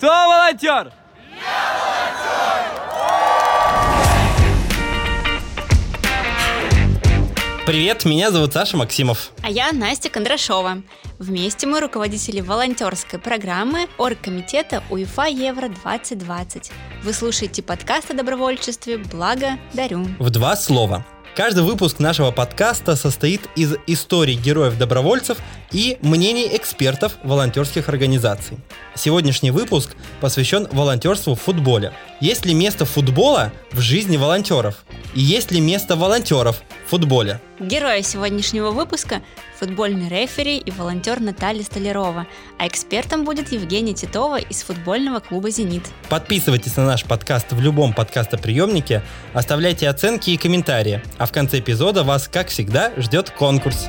Кто волонтер? Привет, меня зовут Саша Максимов. А я Настя Кондрашова. Вместе мы руководители волонтерской программы Оргкомитета УЕФА Евро-2020. Вы слушаете подкаст о добровольчестве «Благо дарю». В два слова. Каждый выпуск нашего подкаста состоит из историй героев-добровольцев и мнений экспертов волонтерских организаций. Сегодняшний выпуск посвящен волонтерству в футболе. Есть ли место футбола в жизни волонтеров? И есть ли место волонтеров в футболе? Герои сегодняшнего выпуска – футбольный рефери и волонтер Наталья Столярова, а экспертом будет Евгения Титова из футбольного клуба «Зенит». Подписывайтесь на наш подкаст в любом подкастоприемнике, оставляйте оценки и комментарии, а в конце эпизода вас, как всегда, ждет конкурс.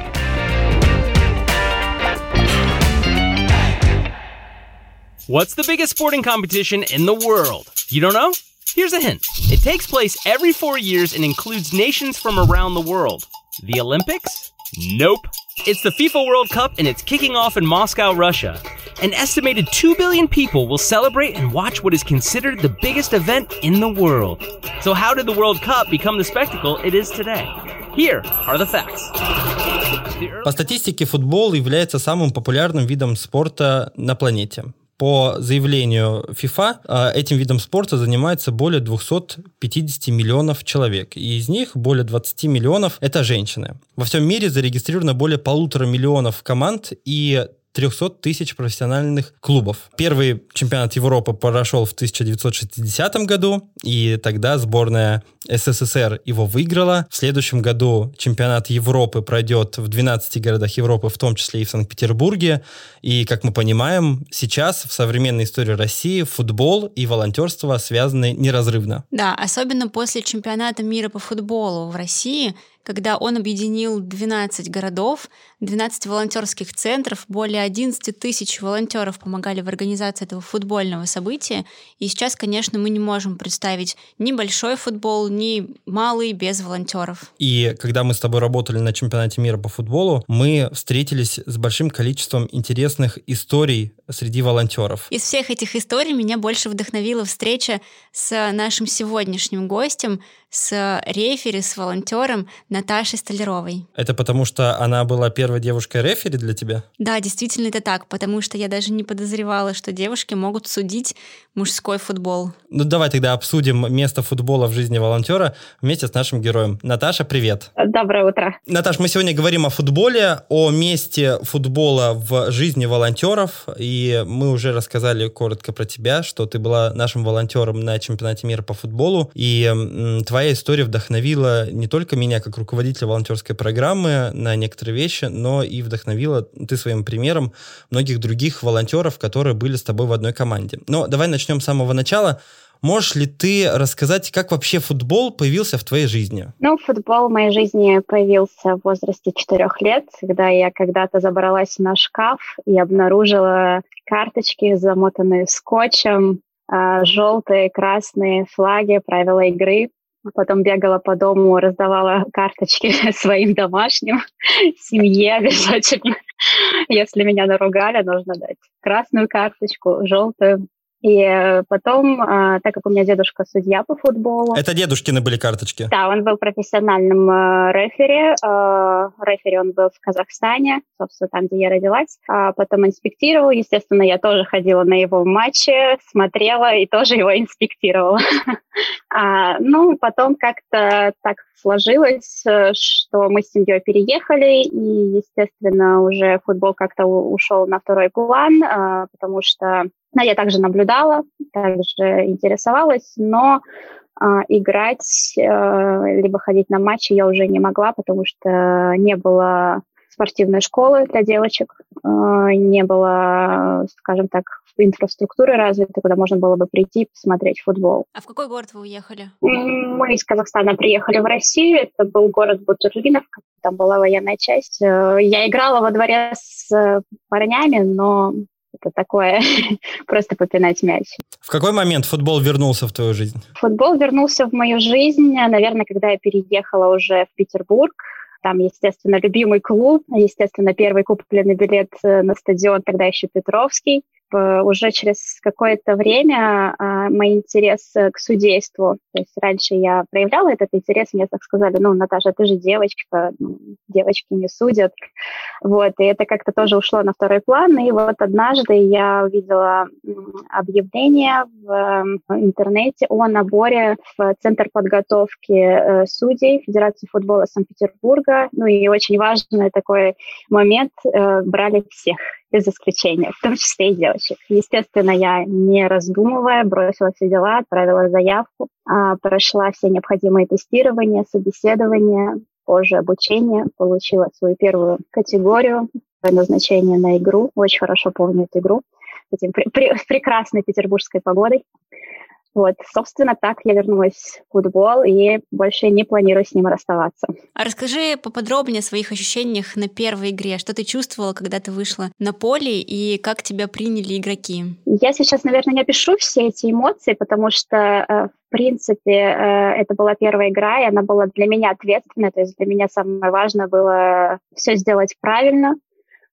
What's the biggest sporting competition in the world? You don't know? Here's a hint. It takes place every four years and includes nations from around the world. The Olympics? Nope. It's the FIFA World Cup and it's kicking off in Moscow, Russia. An estimated 2 billion people will celebrate and watch what is considered the biggest event in the world. So, how did the World Cup become the spectacle it is today? Here are the facts. По статистике, футбол является самым популярным видом спорта на планете. По заявлению FIFA, этим видом спорта занимается более 250 миллионов человек, и из них более 20 миллионов – это женщины. Во всем мире зарегистрировано более полутора миллионов команд и 300 тысяч профессиональных клубов. Первый чемпионат Европы прошел в 1960 году, и тогда сборная СССР его выиграла. В следующем году чемпионат Европы пройдет в 12 городах Европы, в том числе и в Санкт-Петербурге. И, как мы понимаем, сейчас в современной истории России футбол и волонтерство связаны неразрывно. Да, особенно после чемпионата мира по футболу в России – когда он объединил 12 городов, 12 волонтерских центров, более 11 тысяч волонтеров помогали в организации этого футбольного события. И сейчас, конечно, мы не можем представить ни большой футбол, ни малый без волонтеров. И когда мы с тобой работали на чемпионате мира по футболу, мы встретились с большим количеством интересных историй среди волонтеров. Из всех этих историй меня больше вдохновила встреча с нашим сегодняшним гостем, с рефери, с волонтером Наташей Столяровой. Это потому, что она была первой девушкой-рефери для тебя? Да, действительно это так, потому что я даже не подозревала, что девушки могут судить мужской футбол. Ну давай тогда обсудим место футбола в жизни волонтера вместе с нашим героем. Наташа, привет. Доброе утро. Наташ, мы сегодня говорим о футболе, о месте футбола в жизни волонтеров, и мы уже рассказали коротко про тебя, что ты была нашим волонтером на чемпионате мира по футболу, и твоя твоя история вдохновила не только меня как руководителя волонтерской программы на некоторые вещи, но и вдохновила ты своим примером многих других волонтеров, которые были с тобой в одной команде. Но давай начнем с самого начала. Можешь ли ты рассказать, как вообще футбол появился в твоей жизни? Ну, футбол в моей жизни появился в возрасте четырех лет, когда я когда-то забралась на шкаф и обнаружила карточки, замотанные скотчем, а, желтые, красные флаги, правила игры. Потом бегала по дому, раздавала карточки своим домашним, семье обязательно. Если меня наругали, нужно дать красную карточку, желтую. И э, потом, а, так как у меня дедушка судья по футболу... Это дедушкины были карточки? Да, он был профессиональным э, рефери. Э, рефери он был в Казахстане, собственно, там, где я родилась. А потом инспектировал. Естественно, я тоже ходила на его матчи, смотрела и тоже его инспектировала. а, ну, потом как-то так сложилось, что мы с семьей переехали, и, естественно, уже футбол как-то ушел на второй план, потому что но я также наблюдала, также интересовалась, но э, играть э, либо ходить на матчи я уже не могла, потому что не было спортивной школы для девочек, э, не было, скажем так, инфраструктуры развитой, куда можно было бы прийти и посмотреть футбол. А в какой город вы уехали? Мы из Казахстана приехали в Россию. Это был город Бутурлиновка. Там была военная часть. Э, я играла во дворе с э, парнями, но это такое просто попинать мяч. В какой момент футбол вернулся в твою жизнь? Футбол вернулся в мою жизнь, наверное, когда я переехала уже в Петербург. Там, естественно, любимый клуб, естественно, первый купленный билет э, на стадион, тогда еще Петровский. Уже через какое-то время а, мой интерес к судейству. То есть раньше я проявляла этот интерес, мне так сказали, ну, Наташа, ты же девочка, ну, девочки не судят. Вот, и это как-то тоже ушло на второй план. И вот однажды я увидела объявление в интернете о наборе в Центр подготовки э, судей Федерации футбола Санкт-Петербурга. Ну и очень важный такой момент, э, брали всех без исключения, в том числе и девочек. Естественно, я, не раздумывая, бросила все дела, отправила заявку, а, прошла все необходимые тестирования, собеседования, позже обучение, получила свою первую категорию назначение на игру. Очень хорошо помню эту игру с этим пр- пр- прекрасной петербургской погодой. Вот, собственно, так я вернулась в футбол и больше не планирую с ним расставаться. А расскажи поподробнее о своих ощущениях на первой игре. Что ты чувствовала, когда ты вышла на поле, и как тебя приняли игроки? Я сейчас, наверное, не опишу все эти эмоции, потому что э, в принципе, э, это была первая игра, и она была для меня ответственная, то есть для меня самое важное было все сделать правильно,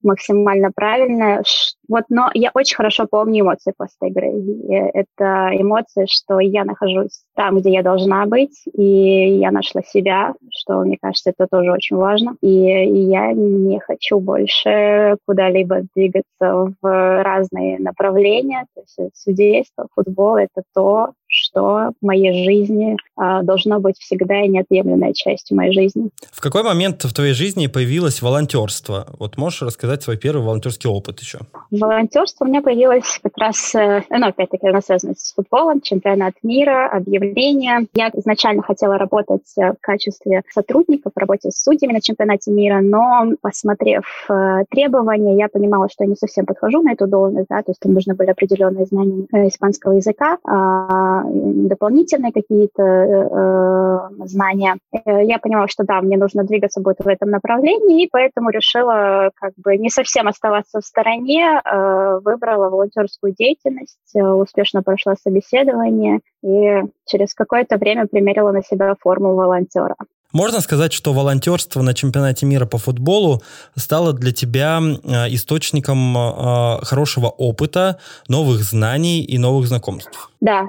максимально правильно. Вот, но я очень хорошо помню эмоции после игры. И это эмоции, что я нахожусь там, где я должна быть, и я нашла себя, что, мне кажется, это тоже очень важно. И я не хочу больше куда-либо двигаться в разные направления. То есть судейство, футбол — это то, что в моей жизни а, должно быть всегда и неотъемлемой частью моей жизни. В какой момент в твоей жизни появилось волонтерство? Вот можешь рассказать свой первый волонтерский опыт еще? Волонтерство у меня появилось как раз, э, ну, опять-таки, оно связано с футболом, чемпионат мира, объявления. Я изначально хотела работать э, в качестве сотрудника в работе с судьями на чемпионате мира, но, посмотрев э, требования, я понимала, что я не совсем подхожу на эту должность, да, то есть там нужны были определенные знания испанского языка, а, дополнительные какие-то э, знания. Я понимала, что да, мне нужно двигаться будет в этом направлении, и поэтому решила как бы не совсем оставаться в стороне, э, выбрала волонтерскую деятельность, э, успешно прошла собеседование и через какое-то время примерила на себя форму волонтера. Можно сказать, что волонтерство на чемпионате мира по футболу стало для тебя э, источником хорошего опыта, новых знаний и новых знакомств? Да,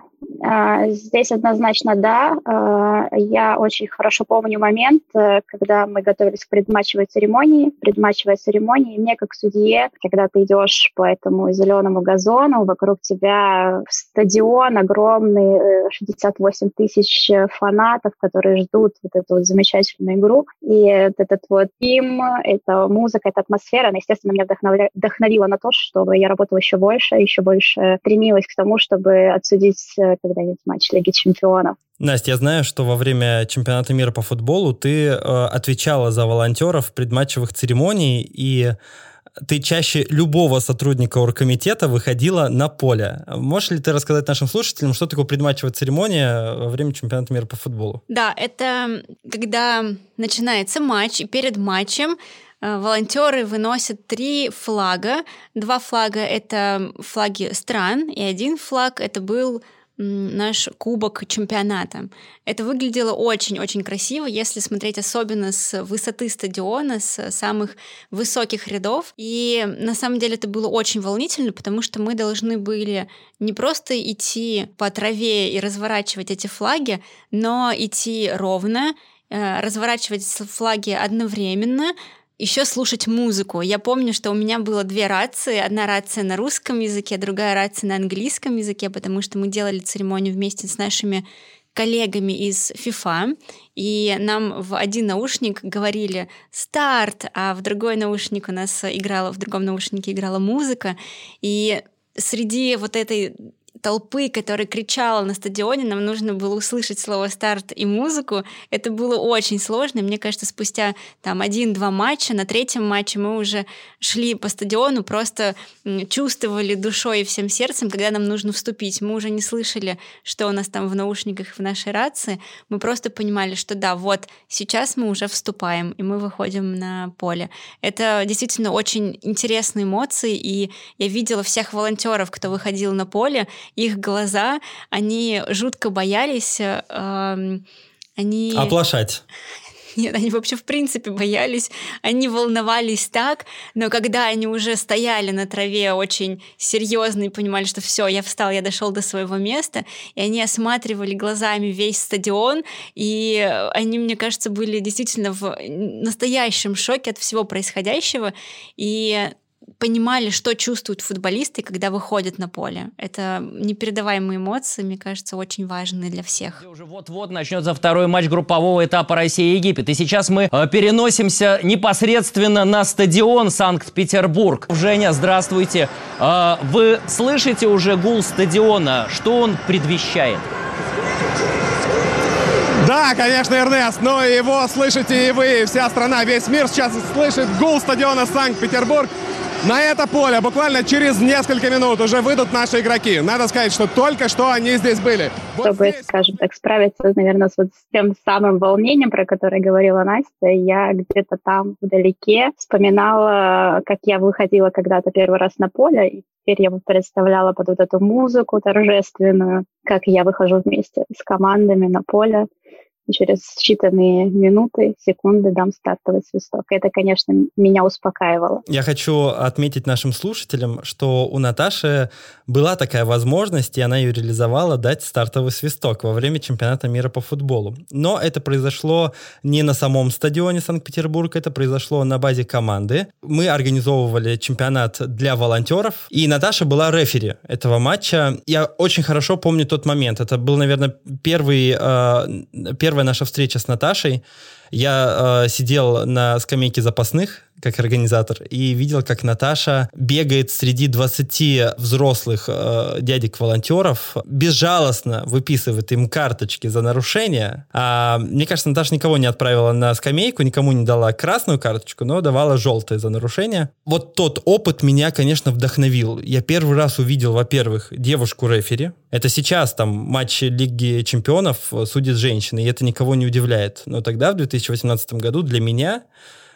здесь однозначно да. А, я очень хорошо помню момент, э, когда мы готовились к предматчевой церемонии. Предматчевая церемония, мне как судье, когда ты идешь по этому зеленому газону, вокруг тебя стадион огромный, 68 э, тысяч фанатов, которые ждут вот эту вот замечательную игру. И этот вот им, эта музыка, эта атмосфера, она, естественно, меня вдохновля... вдохновила на то, чтобы я работала еще больше, еще больше стремилась к тому, чтобы отсудить э, когда-нибудь матч Лиги Чемпионов. Настя, я знаю, что во время чемпионата мира по футболу ты э, отвечала за волонтеров предматчевых церемоний, и ты чаще любого сотрудника оргкомитета выходила на поле. Можешь ли ты рассказать нашим слушателям, что такое предматчевая церемония во время чемпионата мира по футболу? Да, это когда начинается матч, и перед матчем э, волонтеры выносят три флага. Два флага — это флаги стран, и один флаг — это был наш кубок чемпионата. Это выглядело очень-очень красиво, если смотреть особенно с высоты стадиона, с самых высоких рядов. И на самом деле это было очень волнительно, потому что мы должны были не просто идти по траве и разворачивать эти флаги, но идти ровно, э, разворачивать флаги одновременно, еще слушать музыку. Я помню, что у меня было две рации. Одна рация на русском языке, другая рация на английском языке, потому что мы делали церемонию вместе с нашими коллегами из FIFA, и нам в один наушник говорили «старт», а в другой наушник у нас играла, в другом наушнике играла музыка, и среди вот этой толпы, которая кричала на стадионе, нам нужно было услышать слово «старт» и музыку. Это было очень сложно. Мне кажется, спустя там один-два матча, на третьем матче мы уже шли по стадиону, просто чувствовали душой и всем сердцем, когда нам нужно вступить. Мы уже не слышали, что у нас там в наушниках, в нашей рации. Мы просто понимали, что да, вот сейчас мы уже вступаем, и мы выходим на поле. Это действительно очень интересные эмоции, и я видела всех волонтеров, кто выходил на поле, их глаза, они жутко боялись, э, они... Оплошать. Нет, они вообще в принципе боялись, они волновались так, но когда они уже стояли на траве очень серьезно и понимали, что все, я встал, я дошел до своего места, и они осматривали глазами весь стадион, и они, мне кажется, были действительно в настоящем шоке от всего происходящего, и понимали, что чувствуют футболисты, когда выходят на поле. Это непередаваемые эмоции, мне кажется, очень важны для всех. Уже вот-вот начнется второй матч группового этапа Россия-Египет. И сейчас мы э, переносимся непосредственно на стадион Санкт-Петербург. Женя, здравствуйте. Э, вы слышите уже гул стадиона? Что он предвещает? Да, конечно, Эрнест, но его слышите и вы, вся страна, весь мир сейчас слышит гул стадиона Санкт-Петербург. На это поле буквально через несколько минут уже выйдут наши игроки. Надо сказать, что только что они здесь были. Чтобы, вот здесь... скажем так, справиться, наверное, с, вот с тем самым волнением, про которое говорила Настя, я где-то там вдалеке вспоминала, как я выходила когда-то первый раз на поле, и теперь я представляла под вот эту музыку торжественную, как я выхожу вместе с командами на поле через считанные минуты, секунды дам стартовый свисток. Это, конечно, меня успокаивало. Я хочу отметить нашим слушателям, что у Наташи была такая возможность, и она ее реализовала, дать стартовый свисток во время чемпионата мира по футболу. Но это произошло не на самом стадионе Санкт-Петербург, это произошло на базе команды. Мы организовывали чемпионат для волонтеров, и Наташа была рефери этого матча. Я очень хорошо помню тот момент. Это был, наверное, первый, э, первый первая наша встреча с Наташей, я э, сидел на скамейке запасных, как организатор, и видел, как Наташа бегает среди 20 взрослых э, дядек-волонтеров, безжалостно выписывает им карточки за нарушения. А, мне кажется, Наташа никого не отправила на скамейку, никому не дала красную карточку, но давала желтые за нарушения. Вот тот опыт меня, конечно, вдохновил. Я первый раз увидел, во-первых, девушку-рефери. Это сейчас там матчи Лиги Чемпионов судит женщины, и это никого не удивляет. Но тогда, в 2018 году, для меня Э,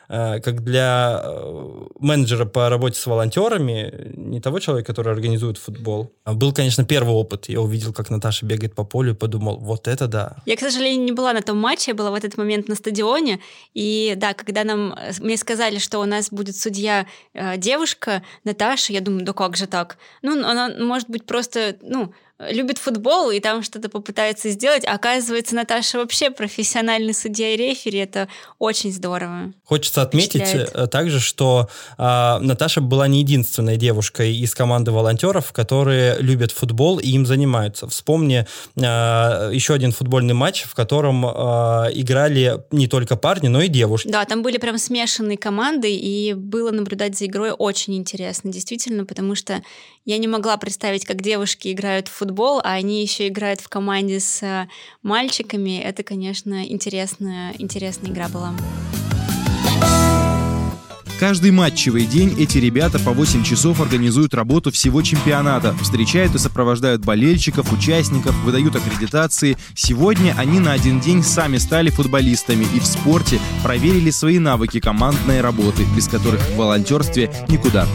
как для э, менеджера по работе с волонтерами, не того человека, который организует футбол. Был, конечно, первый опыт. Я увидел, как Наташа бегает по полю и подумал, вот это да. Я, к сожалению, не была на том матче, я была в этот момент на стадионе. И да, когда нам, э, мне сказали, что у нас будет судья э, девушка, Наташа, я думаю, да как же так? Ну, она, может быть, просто, ну, любит футбол и там что-то попытается сделать. оказывается, Наташа вообще профессиональный судья и рефери. Это очень здорово. Хочется отметить э, также, что э, Наташа была не единственной девушкой из команды волонтеров, которые любят футбол и им занимаются. Вспомни э, еще один футбольный матч, в котором э, играли не только парни, но и девушки. Да, там были прям смешанные команды, и было наблюдать за игрой очень интересно, действительно, потому что я не могла представить, как девушки играют в футбол, а они еще играют в команде с э, мальчиками. Это, конечно, интересная, интересная игра была. Каждый матчевый день эти ребята по 8 часов организуют работу всего чемпионата, встречают и сопровождают болельщиков, участников, выдают аккредитации. Сегодня они на один день сами стали футболистами и в спорте проверили свои навыки командной работы, без которых в волонтерстве никуда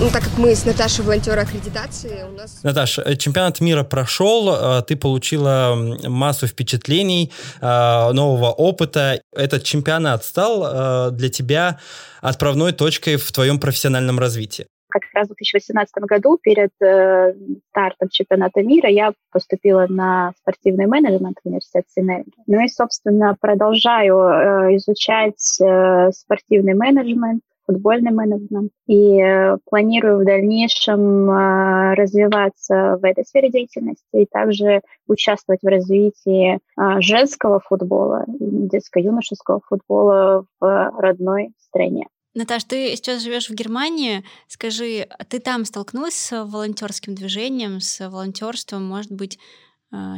ну, так как мы с Наташей волонтеры аккредитации, у нас... Наташа, э, чемпионат мира прошел, э, ты получила массу впечатлений, э, нового опыта. Этот чемпионат стал для тебя отправной точкой в твоем профессиональном развитии? как раз в 2018 году перед э, стартом чемпионата мира я поступила на спортивный менеджмент в университет Синергии. Ну и, собственно, продолжаю э, изучать э, спортивный менеджмент, футбольный менеджмент. И э, планирую в дальнейшем э, развиваться в этой сфере деятельности и также участвовать в развитии э, женского футбола, детско-юношеского футбола в родной стране. Наташ, ты сейчас живешь в Германии. Скажи, а ты там столкнулась с волонтерским движением, с волонтерством? Может быть, а,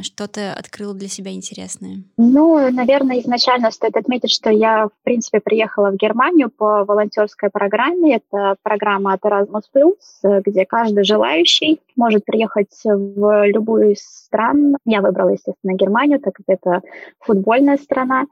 что-то открыл для себя интересное? Ну, наверное, изначально стоит отметить, что я, в принципе, приехала в Германию по волонтерской программе. Это программа от Erasmus+, где каждый желающий может приехать в любую из стран. Я выбрала, естественно, Германию, так как это футбольная страна.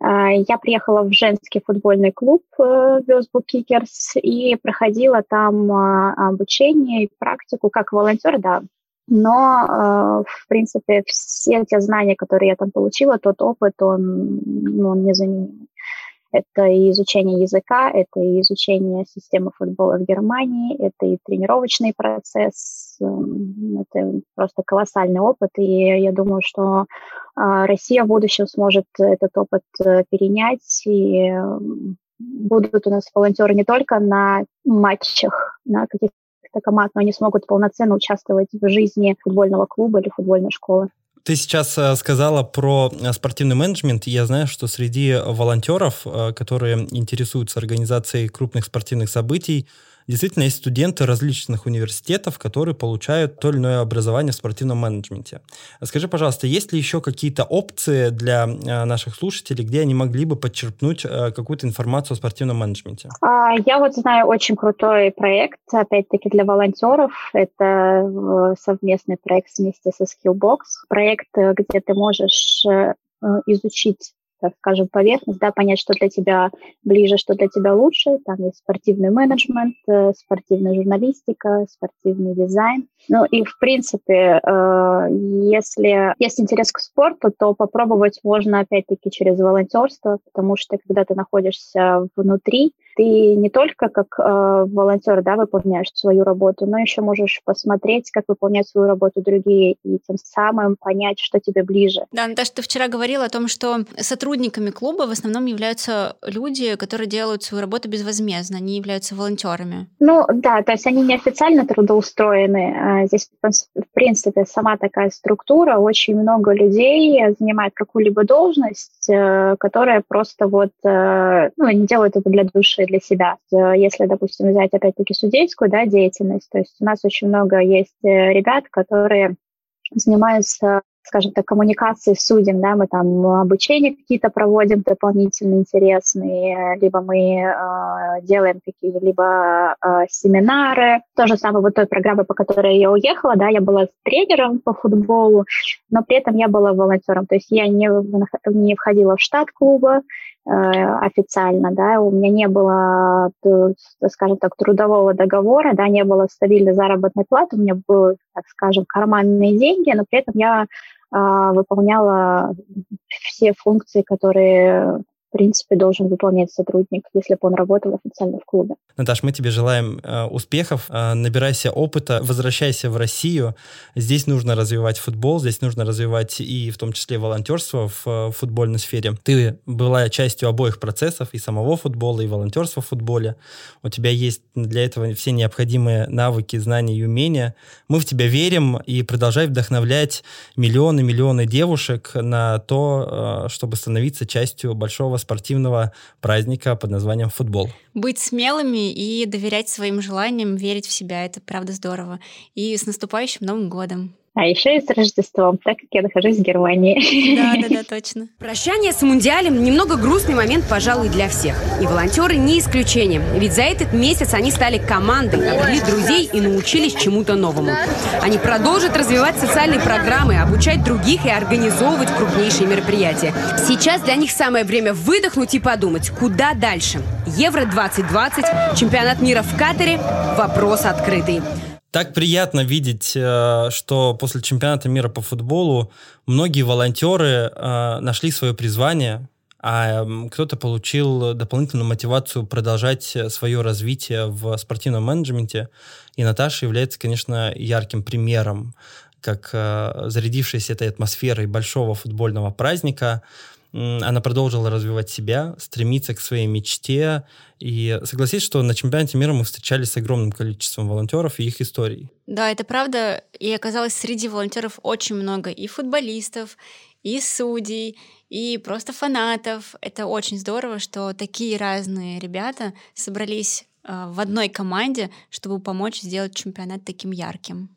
А, я приехала в женский футбольный клуб Вёсбук э, Кикерс и проходила там а, обучение и практику как волонтер, да, Но, в принципе, все те знания, которые я там получила, тот опыт, он, ну, он незаменимый. Это и изучение языка, это и изучение системы футбола в Германии, это и тренировочный процесс. Эм, это просто колоссальный опыт, и я думаю, что а, Россия в будущем сможет этот опыт э, перенять, и эм, будут у нас волонтеры не только на матчах, на каких-то команд, но они смогут полноценно участвовать в жизни футбольного клуба или футбольной школы. Ты сейчас э, сказала про э, спортивный менеджмент. Я знаю, что среди волонтеров, э, которые интересуются организацией крупных спортивных событий, действительно есть студенты различных университетов, которые получают то или иное образование в спортивном менеджменте. Скажи, пожалуйста, есть ли еще какие-то опции для э, наших слушателей, где они могли бы подчерпнуть э, какую-то информацию о спортивном менеджменте? А, я вот знаю очень крутой проект, опять-таки для волонтеров. Это э, совместный проект вместе со Skillbox. Проект, где ты можешь изучить так скажем, поверхность, да, понять, что для тебя ближе, что для тебя лучше. Там есть спортивный менеджмент, э, спортивная журналистика, спортивный дизайн. Ну и, в принципе, э, если есть интерес к спорту, то попробовать можно, опять-таки, через волонтерство, потому что, когда ты находишься внутри, ты не только как э, волонтер да, выполняешь свою работу, но еще можешь посмотреть, как выполняют свою работу другие, и тем самым понять, что тебе ближе. Да, Наташа, ты вчера говорила о том, что сотрудниками клуба в основном являются люди, которые делают свою работу безвозмездно, они являются волонтерами. Ну да, то есть они неофициально трудоустроены. А здесь, в принципе, сама такая структура. Очень много людей занимает какую-либо должность, э, которая просто вот, э, ну, они делают это для души лучшее для себя. Э, если, допустим, взять опять-таки судейскую да, деятельность, то есть у нас очень много есть э, ребят, которые занимаются скажем так, коммуникации с судьям, да, мы там обучения какие-то проводим дополнительно интересные, либо мы э, делаем какие-либо э, семинары. То же самое вот той программы, по которой я уехала, да, я была тренером по футболу, но при этом я была волонтером, то есть я не, не входила в штат клуба, официально, да, у меня не было, скажем так, трудового договора, да, не было стабильной заработной платы, у меня были, так скажем, карманные деньги, но при этом я э, выполняла все функции, которые в принципе, должен выполнять сотрудник, если бы он работал официально в клубе. Наташ, мы тебе желаем э, успехов, э, набирайся опыта, возвращайся в Россию. Здесь нужно развивать футбол, здесь нужно развивать и в том числе волонтерство в э, футбольной сфере. Ты была частью обоих процессов, и самого футбола, и волонтерства в футболе. У тебя есть для этого все необходимые навыки, знания и умения. Мы в тебя верим и продолжай вдохновлять миллионы-миллионы девушек на то, э, чтобы становиться частью большого спортивного праздника под названием футбол. Быть смелыми и доверять своим желаниям, верить в себя, это правда здорово. И с наступающим Новым годом! А еще и с Рождеством, так как я нахожусь в Германии. Да, да, да, точно. Прощание с Мундиалем – немного грустный момент, пожалуй, для всех. И волонтеры не исключение. Ведь за этот месяц они стали командой, обрели друзей и научились чему-то новому. Они продолжат развивать социальные программы, обучать других и организовывать крупнейшие мероприятия. Сейчас для них самое время выдохнуть и подумать, куда дальше. Евро-2020, чемпионат мира в Катаре – вопрос открытый. Так приятно видеть, э, что после чемпионата мира по футболу многие волонтеры э, нашли свое призвание, а кто-то получил дополнительную мотивацию продолжать свое развитие в спортивном менеджменте. И Наташа является, конечно, ярким примером, как э, этой атмосферой большого футбольного праздника, она продолжила развивать себя, стремиться к своей мечте. И согласись, что на чемпионате мира мы встречались с огромным количеством волонтеров и их историй. Да, это правда. И оказалось, среди волонтеров очень много и футболистов, и судей, и просто фанатов. Это очень здорово, что такие разные ребята собрались э, в одной команде, чтобы помочь сделать чемпионат таким ярким.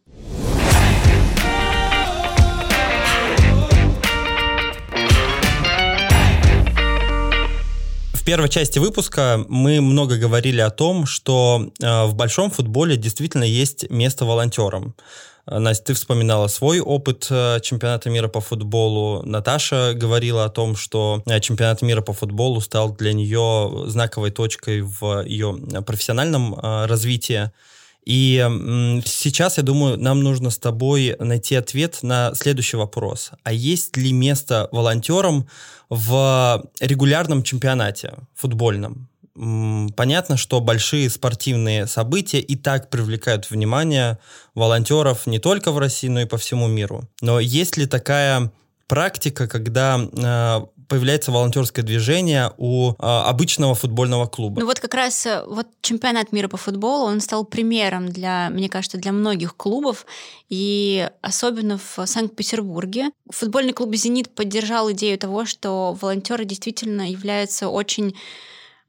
Первой части выпуска мы много говорили о том, что э, в большом футболе действительно есть место волонтерам. Э, Настя, ты вспоминала свой опыт э, чемпионата мира по футболу. Наташа говорила о том, что чемпионат мира по футболу стал для нее знаковой точкой в ее профессиональном развитии. И сейчас, я думаю, нам нужно с тобой найти ответ на следующий вопрос. А есть ли место волонтерам в регулярном чемпионате футбольном? Понятно, что большие спортивные события и так привлекают внимание волонтеров не только в России, но и по всему миру. Но есть ли такая практика, когда э, появляется волонтерское движение у э, обычного футбольного клуба. Ну вот как раз э, вот чемпионат мира по футболу, он стал примером для, мне кажется, для многих клубов, и особенно в Санкт-Петербурге. Футбольный клуб «Зенит» поддержал идею того, что волонтеры действительно являются очень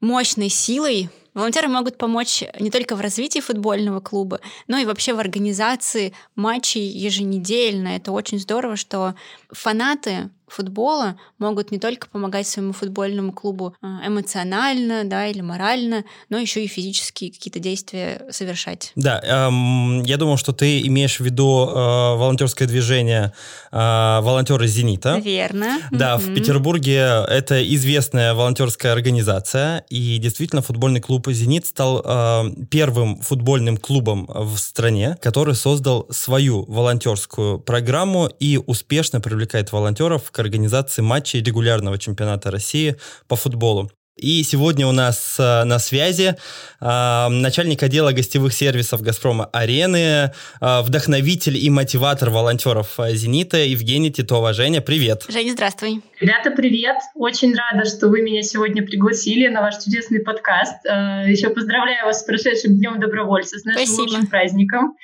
мощной силой Волонтеры могут помочь не только в развитии футбольного клуба, но и вообще в организации матчей еженедельно. Это очень здорово, что фанаты футбола могут не только помогать своему футбольному клубу а, эмоционально, да, или морально, но еще и физические какие-то действия совершать. Да, эм, я думал, что ты имеешь в виду э, волонтерское движение э, волонтеры Зенита. Верно. Да, mm-hmm. в Петербурге это известная волонтерская организация, и действительно футбольный клуб Зенит стал э, первым футбольным клубом в стране, который создал свою волонтерскую программу и успешно привлекает волонтеров к организации матчей регулярного чемпионата России по футболу. И сегодня у нас э, на связи э, начальник отдела гостевых сервисов «Газпрома Арены», э, вдохновитель и мотиватор волонтеров э, «Зенита» Евгений Титова. Женя, привет. Женя, здравствуй. Ребята, привет. Очень рада, что вы меня сегодня пригласили на ваш чудесный подкаст. Э, еще поздравляю вас с прошедшим Днем Добровольца, с нашим Спасибо. лучшим праздником.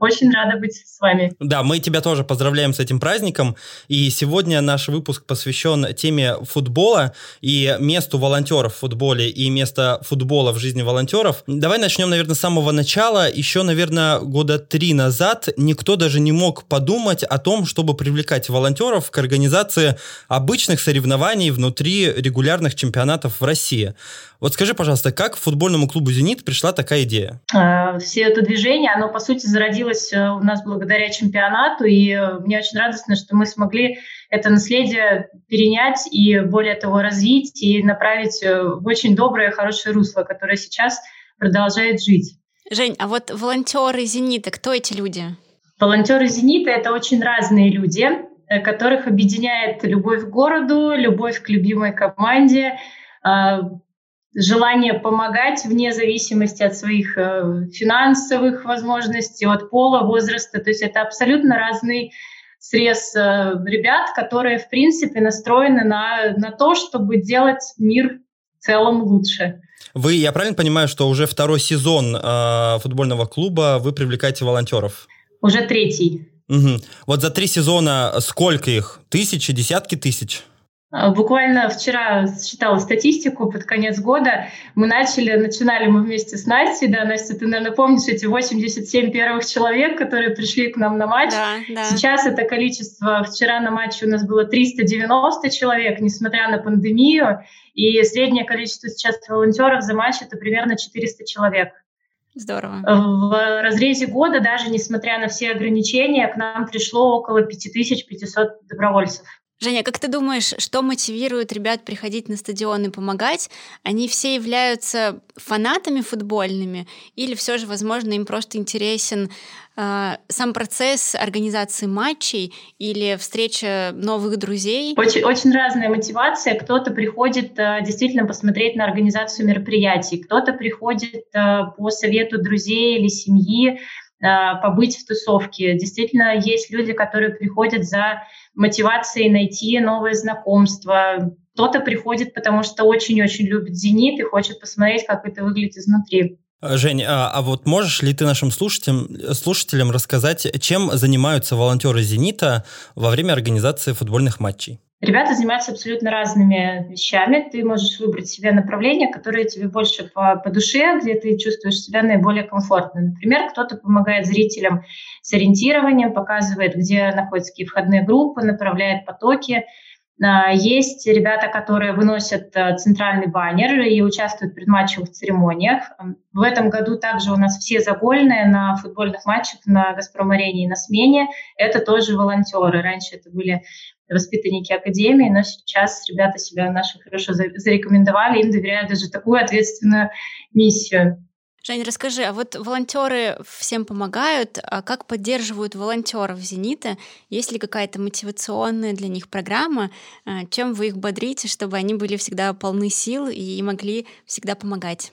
Очень рада быть с вами. Да, мы тебя тоже поздравляем с этим праздником. И сегодня наш выпуск посвящен теме футбола и месту волонтеров в футболе и место футбола в жизни волонтеров. Давай начнем, наверное, с самого начала. Еще, наверное, года три назад никто даже не мог подумать о том, чтобы привлекать волонтеров к организации обычных соревнований внутри регулярных чемпионатов в России. Вот скажи, пожалуйста, как футбольному клубу «Зенит» пришла такая идея? А, все это движение, оно, по сути, зародилось э, у нас благодаря чемпионату, и э, мне очень радостно, что мы смогли это наследие перенять и, более того, развить и направить э, в очень доброе, хорошее русло, которое сейчас продолжает жить. Жень, а вот волонтеры «Зенита», кто эти люди? Волонтеры «Зенита» — это очень разные люди, которых объединяет любовь к городу, любовь к любимой команде, желание помогать вне зависимости от своих э, финансовых возможностей, от пола, возраста. То есть это абсолютно разный срез э, ребят, которые, в принципе, настроены на, на то, чтобы делать мир в целом лучше. Вы, я правильно понимаю, что уже второй сезон э, футбольного клуба вы привлекаете волонтеров? Уже третий. Угу. Вот за три сезона сколько их? Тысячи, десятки тысяч? А, буквально вчера считала статистику под конец года. Мы начали, начинали мы вместе с Настей. Да, Настя, ты, наверное, помнишь эти 87 первых человек, которые пришли к нам на матч. Да, да. Сейчас это количество, вчера на матче у нас было 390 человек, несмотря на пандемию. И среднее количество сейчас волонтеров за матч это примерно 400 человек. Здорово. В разрезе года, даже несмотря на все ограничения, к нам пришло около 5500 добровольцев. Женя, как ты думаешь, что мотивирует ребят приходить на стадион и помогать? Они все являются фанатами футбольными или все же, возможно, им просто интересен э, сам процесс организации матчей или встреча новых друзей? Очень, очень разная мотивация. Кто-то приходит э, действительно посмотреть на организацию мероприятий, кто-то приходит э, по совету друзей или семьи, побыть в тусовке. Действительно, есть люди, которые приходят за мотивацией найти новые знакомства. Кто-то приходит, потому что очень-очень любит «Зенит» и хочет посмотреть, как это выглядит изнутри. Жень, а, а вот можешь ли ты нашим слушателям, слушателям рассказать, чем занимаются волонтеры «Зенита» во время организации футбольных матчей? Ребята занимаются абсолютно разными вещами. Ты можешь выбрать себе направление, которое тебе больше по, по душе, где ты чувствуешь себя наиболее комфортно. Например, кто-то помогает зрителям с ориентированием, показывает, где находятся какие входные группы, направляет потоки. А, есть ребята, которые выносят а, центральный баннер и участвуют в предматчевых церемониях. В этом году также у нас все загольные на футбольных матчах на «Газпром-арене» и на смене. Это тоже волонтеры. Раньше это были воспитанники академии, но сейчас ребята себя наши хорошо зарекомендовали, им доверяют даже такую ответственную миссию. Женя, расскажи, а вот волонтеры всем помогают, а как поддерживают волонтеров «Зенита»? Есть ли какая-то мотивационная для них программа? А, чем вы их бодрите, чтобы они были всегда полны сил и могли всегда помогать?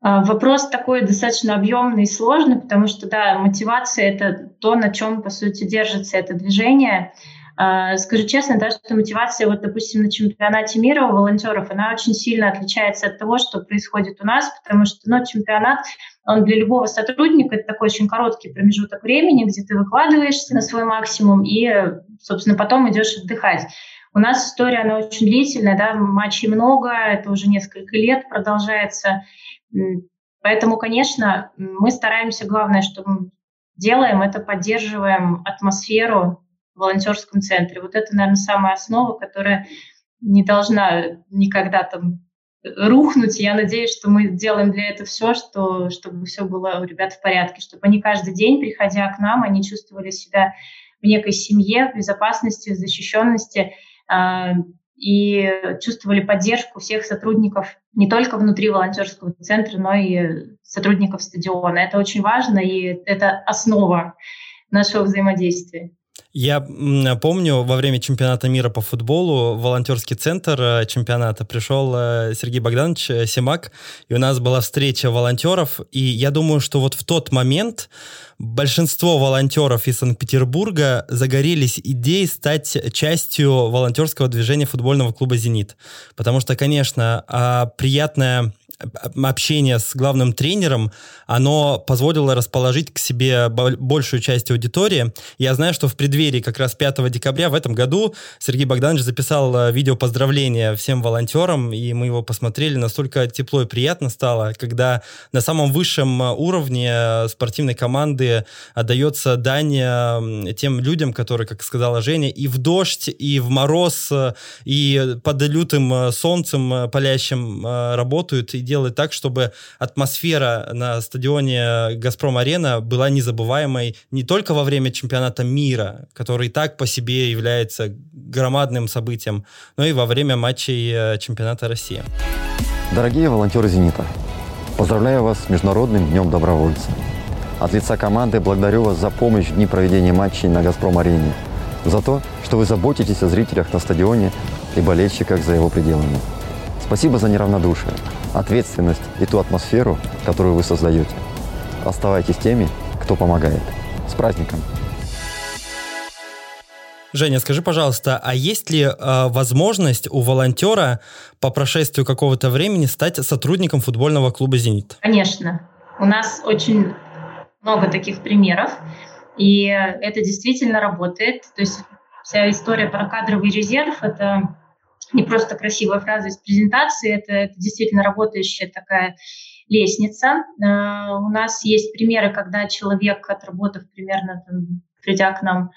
А, вопрос такой достаточно объемный и сложный, потому что, да, мотивация — это то, на чем, по сути, держится это движение — скажу честно, да, что мотивация, вот, допустим, на чемпионате мира у волонтеров, она очень сильно отличается от того, что происходит у нас, потому что ну, чемпионат, он для любого сотрудника это такой очень короткий промежуток времени, где ты выкладываешься на свой максимум и, собственно, потом идешь отдыхать. У нас история, она очень длительная, да, матчей много, это уже несколько лет продолжается. Поэтому, конечно, мы стараемся, главное, что мы делаем, это поддерживаем атмосферу волонтерском центре. Вот это, наверное, самая основа, которая не должна никогда там рухнуть. Я надеюсь, что мы делаем для этого все, что, чтобы все было у ребят в порядке, чтобы они каждый день, приходя к нам, они чувствовали себя в некой семье, в безопасности, в защищенности э, и чувствовали поддержку всех сотрудников не только внутри волонтерского центра, но и сотрудников стадиона. Это очень важно, и это основа нашего взаимодействия. Я помню, во время чемпионата мира по футболу в волонтерский центр э, чемпионата пришел э, Сергей Богданович э, Семак, и у нас была встреча волонтеров, и я думаю, что вот в тот момент большинство волонтеров из Санкт-Петербурга загорелись идеей стать частью волонтерского движения футбольного клуба «Зенит». Потому что, конечно, а, приятная общение с главным тренером, оно позволило расположить к себе большую часть аудитории. Я знаю, что в преддверии как раз 5 декабря в этом году Сергей Богданович записал э, видео поздравления всем волонтерам, и мы его посмотрели, настолько тепло и приятно стало, когда на самом высшем э, уровне э, спортивной команды отдается дань тем людям, которые, как сказала Женя, и в дождь, и в мороз, и под лютым солнцем палящим работают и делать так, чтобы атмосфера на стадионе «Газпром-арена» была незабываемой не только во время чемпионата мира, который так по себе является громадным событием, но и во время матчей э, чемпионата России. Дорогие волонтеры «Зенита», поздравляю вас с Международным днем добровольца. От лица команды благодарю вас за помощь в дни проведения матчей на «Газпром-арене», за то, что вы заботитесь о зрителях на стадионе и болельщиках за его пределами. Спасибо за неравнодушие, ответственность и ту атмосферу, которую вы создаете. Оставайтесь теми, кто помогает. С праздником! Женя, скажи, пожалуйста, а есть ли э, возможность у волонтера по прошествию какого-то времени стать сотрудником футбольного клуба «Зенит»? Конечно. У нас очень много таких примеров, и это действительно работает. То есть вся история про кадровый резерв – это не просто красивая фраза из презентации, это, это действительно работающая такая лестница. Uh, у нас есть примеры, когда человек, отработав примерно, там, придя к нам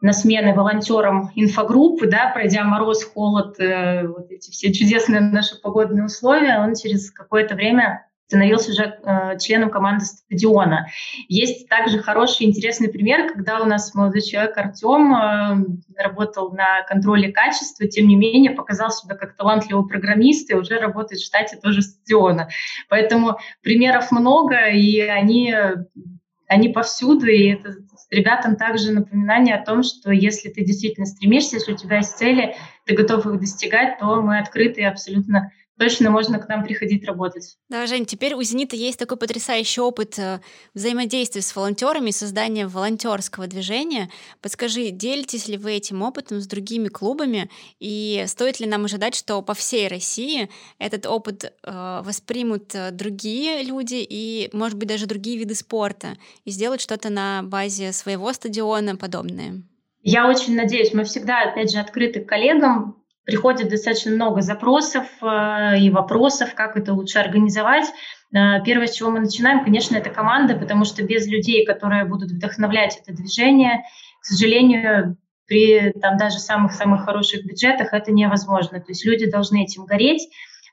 на смены волонтерам инфогруппы, да, пройдя мороз, холод, э, вот эти все чудесные наши погодные условия, он через какое-то время становился уже э, членом команды стадиона. Есть также хороший, интересный пример, когда у нас молодой человек Артем э, работал на контроле качества, тем не менее показал себя как талантливый программист и уже работает в штате тоже стадиона. Поэтому примеров много, и они, они повсюду, и это ребятам также напоминание о том, что если ты действительно стремишься, если у тебя есть цели, ты готов их достигать, то мы открыты и абсолютно точно можно к нам приходить работать. Да, Жень, теперь у «Зенита» есть такой потрясающий опыт э, взаимодействия с волонтерами, создания волонтерского движения. Подскажи, делитесь ли вы этим опытом с другими клубами, и стоит ли нам ожидать, что по всей России этот опыт э, воспримут э, другие люди и, может быть, даже другие виды спорта, и сделать что-то на базе своего стадиона подобное? Я очень надеюсь, мы всегда, опять же, открыты к коллегам, приходит достаточно много запросов э, и вопросов, как это лучше организовать. Э, первое, с чего мы начинаем, конечно, это команда, потому что без людей, которые будут вдохновлять это движение, к сожалению, при там, даже самых-самых хороших бюджетах это невозможно. То есть люди должны этим гореть.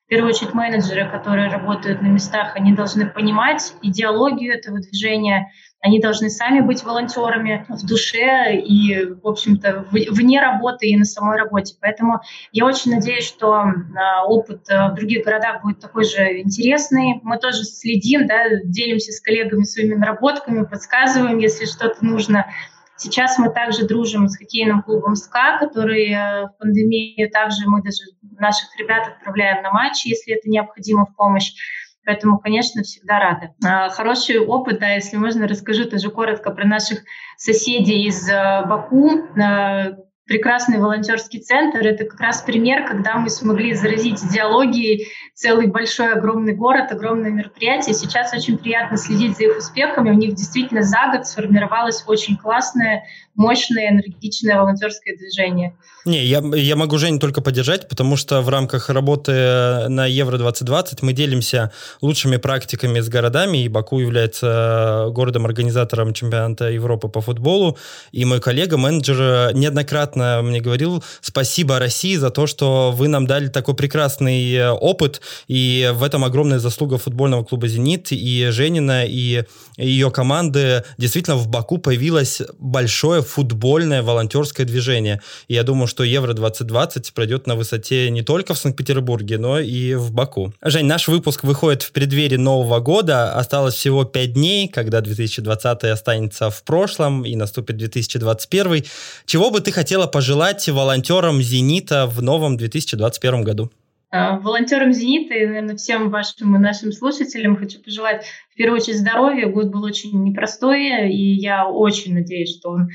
В первую очередь менеджеры, которые работают на местах, они должны понимать идеологию этого движения, они должны сами быть волонтерами в душе и, в общем-то, вне работы и на самой работе. Поэтому я очень надеюсь, что а, опыт э, в других городах будет такой же интересный. Мы тоже следим, да, делимся с коллегами своими наработками, подсказываем, если что-то нужно. Сейчас мы также дружим с хоккейным клубом СКА, который э, в пандемии также мы даже наших ребят отправляем на матчи, если это необходимо в помощь. Поэтому, конечно, всегда рада. А, хороший опыт, да, если можно, расскажу тоже коротко про наших соседей из э, Баку. А, прекрасный волонтерский центр. Это как раз пример, когда мы смогли заразить идеологией целый большой огромный город, огромное мероприятие. Сейчас очень приятно следить за их успехами. У них действительно за год сформировалось очень классное, мощное, энергичное волонтерское движение. Не, я, я могу Женю только поддержать, потому что в рамках работы на Евро-2020 мы делимся лучшими практиками с городами, и Баку является городом-организатором чемпионата Европы по футболу, и мой коллега, менеджер, неоднократно мне говорил спасибо России за то, что вы нам дали такой прекрасный опыт, и в этом огромная заслуга футбольного клуба «Зенит» и Женина, и ее команды. Действительно, в Баку появилось большое футбольное волонтерское движение. И я думаю, что Евро-2020 пройдет на высоте не только в Санкт-Петербурге, но и в Баку. Жень, наш выпуск выходит в преддверии Нового года. Осталось всего 5 дней, когда 2020 останется в прошлом и наступит 2021. Чего бы ты хотела пожелать волонтерам «Зенита» в новом 2021 году? А, волонтерам «Зенита» и, наверное, всем вашим и нашим слушателям хочу пожелать в первую очередь здоровья. Год был очень непростой, и я очень надеюсь, что он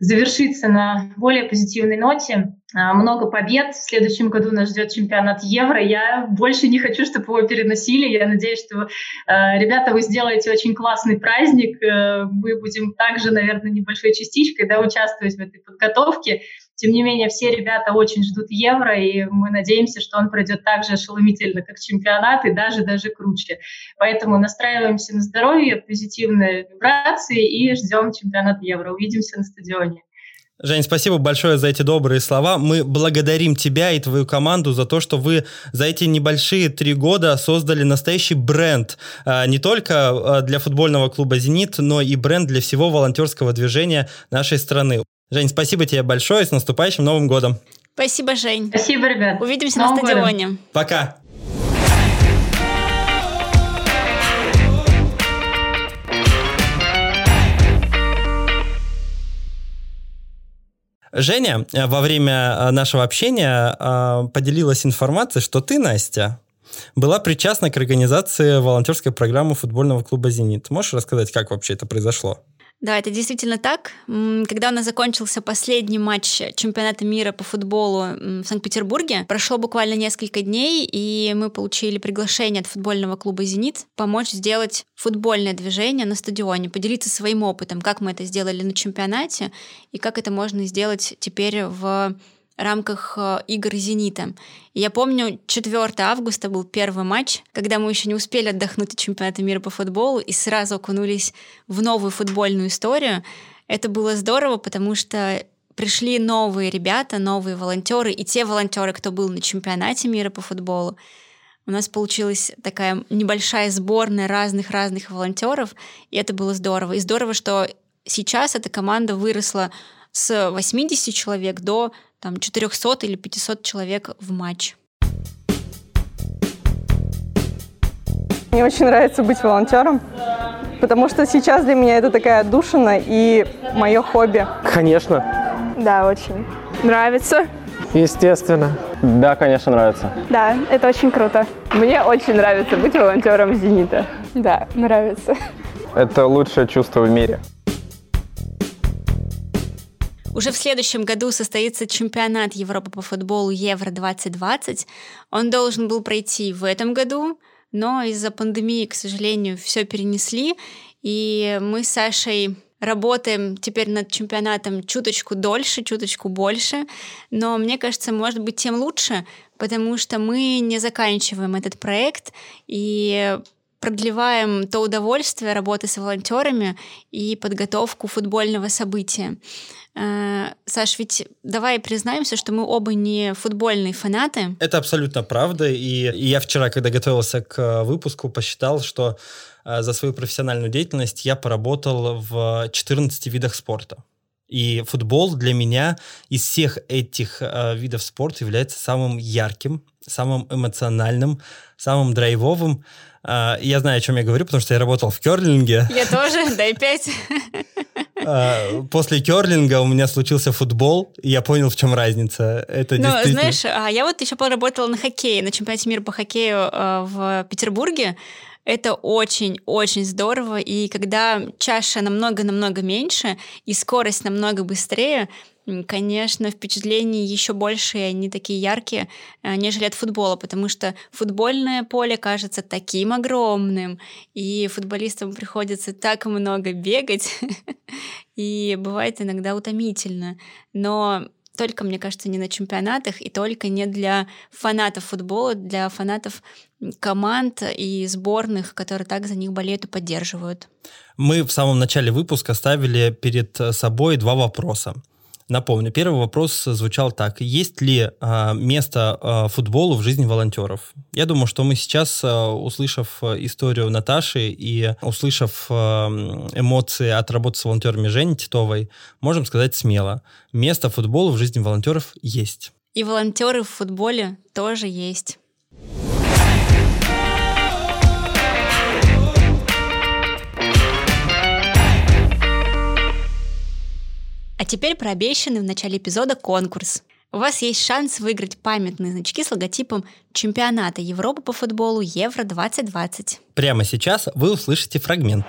завершится на более позитивной ноте. А, много побед. В следующем году нас ждет чемпионат Евро. Я больше не хочу, чтобы его переносили. Я надеюсь, что э, ребята, вы сделаете очень классный праздник. Э, мы будем также, наверное, небольшой частичкой да, участвовать в этой подготовке. Тем не менее, все ребята очень ждут Евро, и мы надеемся, что он пройдет так же ошеломительно, как чемпионат, и даже-даже круче. Поэтому настраиваемся на здоровье, позитивные вибрации и ждем чемпионат Евро. Увидимся на стадионе. Жень, спасибо большое за эти добрые слова. Мы благодарим тебя и твою команду за то, что вы за эти небольшие три года создали настоящий бренд а, не только а, для футбольного клуба «Зенит», но и бренд для всего волонтерского движения нашей страны. Жень, спасибо тебе большое. С наступающим Новым годом. Спасибо, Жень. Спасибо, ребят. Увидимся Новым на стадионе. Годом. Пока. Женя э, во время э, нашего общения э, поделилась информацией, что ты, Настя, была причастна к организации волонтерской программы футбольного клуба «Зенит». Можешь рассказать, как вообще это произошло? Да, это действительно так. Когда у нас закончился последний матч чемпионата мира по футболу в Санкт-Петербурге, прошло буквально несколько дней, и мы получили приглашение от футбольного клуба «Зенит» помочь сделать футбольное движение на стадионе, поделиться своим опытом, как мы это сделали на чемпионате и как это можно сделать теперь в рамках э, игр «Зенита». Я помню, 4 августа был первый матч, когда мы еще не успели отдохнуть от чемпионата мира по футболу и сразу окунулись в новую футбольную историю. Это было здорово, потому что пришли новые ребята, новые волонтеры, и те волонтеры, кто был на чемпионате мира по футболу. У нас получилась такая небольшая сборная разных-разных волонтеров, и это было здорово. И здорово, что сейчас эта команда выросла с 80 человек до там 400 или 500 человек в матч. Мне очень нравится быть волонтером, потому что сейчас для меня это такая отдушина и мое хобби. Конечно. Да, очень. Нравится? Естественно. Да, конечно, нравится. Да, это очень круто. Мне очень нравится быть волонтером «Зенита». Да, нравится. Это лучшее чувство в мире. Уже в следующем году состоится чемпионат Европы по футболу Евро-2020. Он должен был пройти в этом году, но из-за пандемии, к сожалению, все перенесли. И мы с Сашей работаем теперь над чемпионатом чуточку дольше, чуточку больше. Но мне кажется, может быть, тем лучше, потому что мы не заканчиваем этот проект. И продлеваем то удовольствие работы с волонтерами и подготовку футбольного события. Э, Саш, ведь давай признаемся, что мы оба не футбольные фанаты. Это абсолютно правда. И, я вчера, когда готовился к э, выпуску, посчитал, что э, за свою профессиональную деятельность я поработал в 14 видах спорта. И футбол для меня из всех этих э, видов спорта является самым ярким, самым эмоциональным, самым драйвовым. Э, я знаю, о чем я говорю, потому что я работал в керлинге. Я тоже, дай пять. А, после керлинга у меня случился футбол, и я понял, в чем разница. Это ну, действительно... знаешь, а я вот еще поработала на хоккее, на чемпионате мира по хоккею в Петербурге. Это очень-очень здорово, и когда чаша намного-намного меньше, и скорость намного быстрее, конечно, впечатления еще больше, и они такие яркие, э, нежели от футбола, потому что футбольное поле кажется таким огромным, и футболистам приходится так много бегать, и бывает иногда утомительно. Но только, мне кажется, не на чемпионатах и только не для фанатов футбола, для фанатов команд и сборных, которые так за них болеют и поддерживают. Мы в самом начале выпуска ставили перед собой два вопроса. Напомню, первый вопрос звучал так. Есть ли э, место э, футболу в жизни волонтеров? Я думаю, что мы сейчас, э, услышав историю Наташи и услышав эмоции от работы с волонтерами Жени Титовой, можем сказать смело. Место футболу в жизни волонтеров есть. И волонтеры в футболе тоже есть. А теперь про обещанный в начале эпизода конкурс. У вас есть шанс выиграть памятные значки с логотипом чемпионата Европы по футболу Евро-2020. Прямо сейчас вы услышите фрагмент.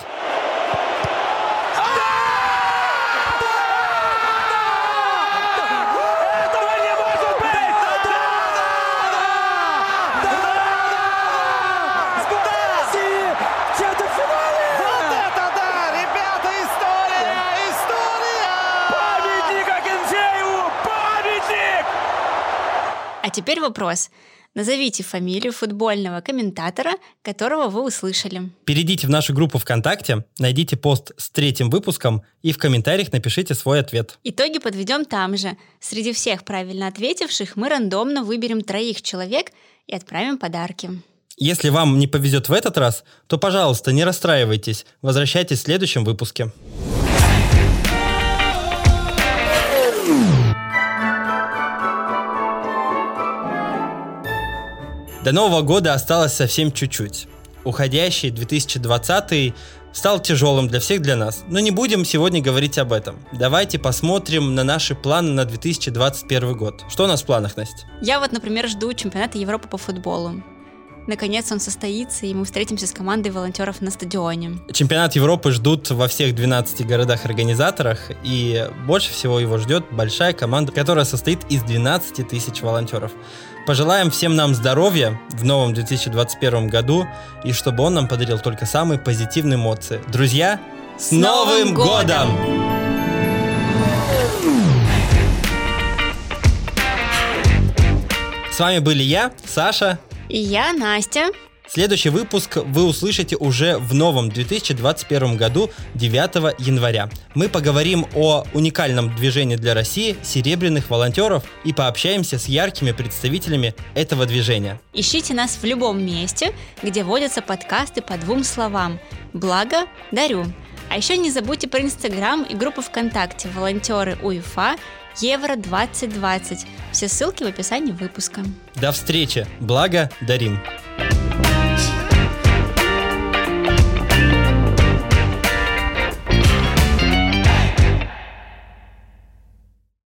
Теперь вопрос. Назовите фамилию футбольного комментатора, которого вы услышали. Перейдите в нашу группу ВКонтакте, найдите пост с третьим выпуском и в комментариях напишите свой ответ. Итоги подведем там же. Среди всех правильно ответивших мы рандомно выберем троих человек и отправим подарки. Если вам не повезет в этот раз, то, пожалуйста, не расстраивайтесь. Возвращайтесь в следующем выпуске. До Нового года осталось совсем чуть-чуть. Уходящий 2020 стал тяжелым для всех для нас, но не будем сегодня говорить об этом. Давайте посмотрим на наши планы на 2021 год. Что у нас в планах, Настя? Я вот, например, жду чемпионата Европы по футболу. Наконец он состоится, и мы встретимся с командой волонтеров на стадионе. Чемпионат Европы ждут во всех 12 городах-организаторах, и больше всего его ждет большая команда, которая состоит из 12 тысяч волонтеров. Пожелаем всем нам здоровья в новом 2021 году и чтобы он нам подарил только самые позитивные эмоции. Друзья, с, с Новым, годом! годом! С вами были я, Саша. И я, Настя. Следующий выпуск вы услышите уже в новом 2021 году 9 января. Мы поговорим о уникальном движении для России серебряных волонтеров и пообщаемся с яркими представителями этого движения. Ищите нас в любом месте, где водятся подкасты по двум словам. Благо, дарю. А еще не забудьте про Инстаграм и группу ВКонтакте «Волонтеры УЕФА» Евро 2020. Все ссылки в описании выпуска. До встречи. Благо, дарим.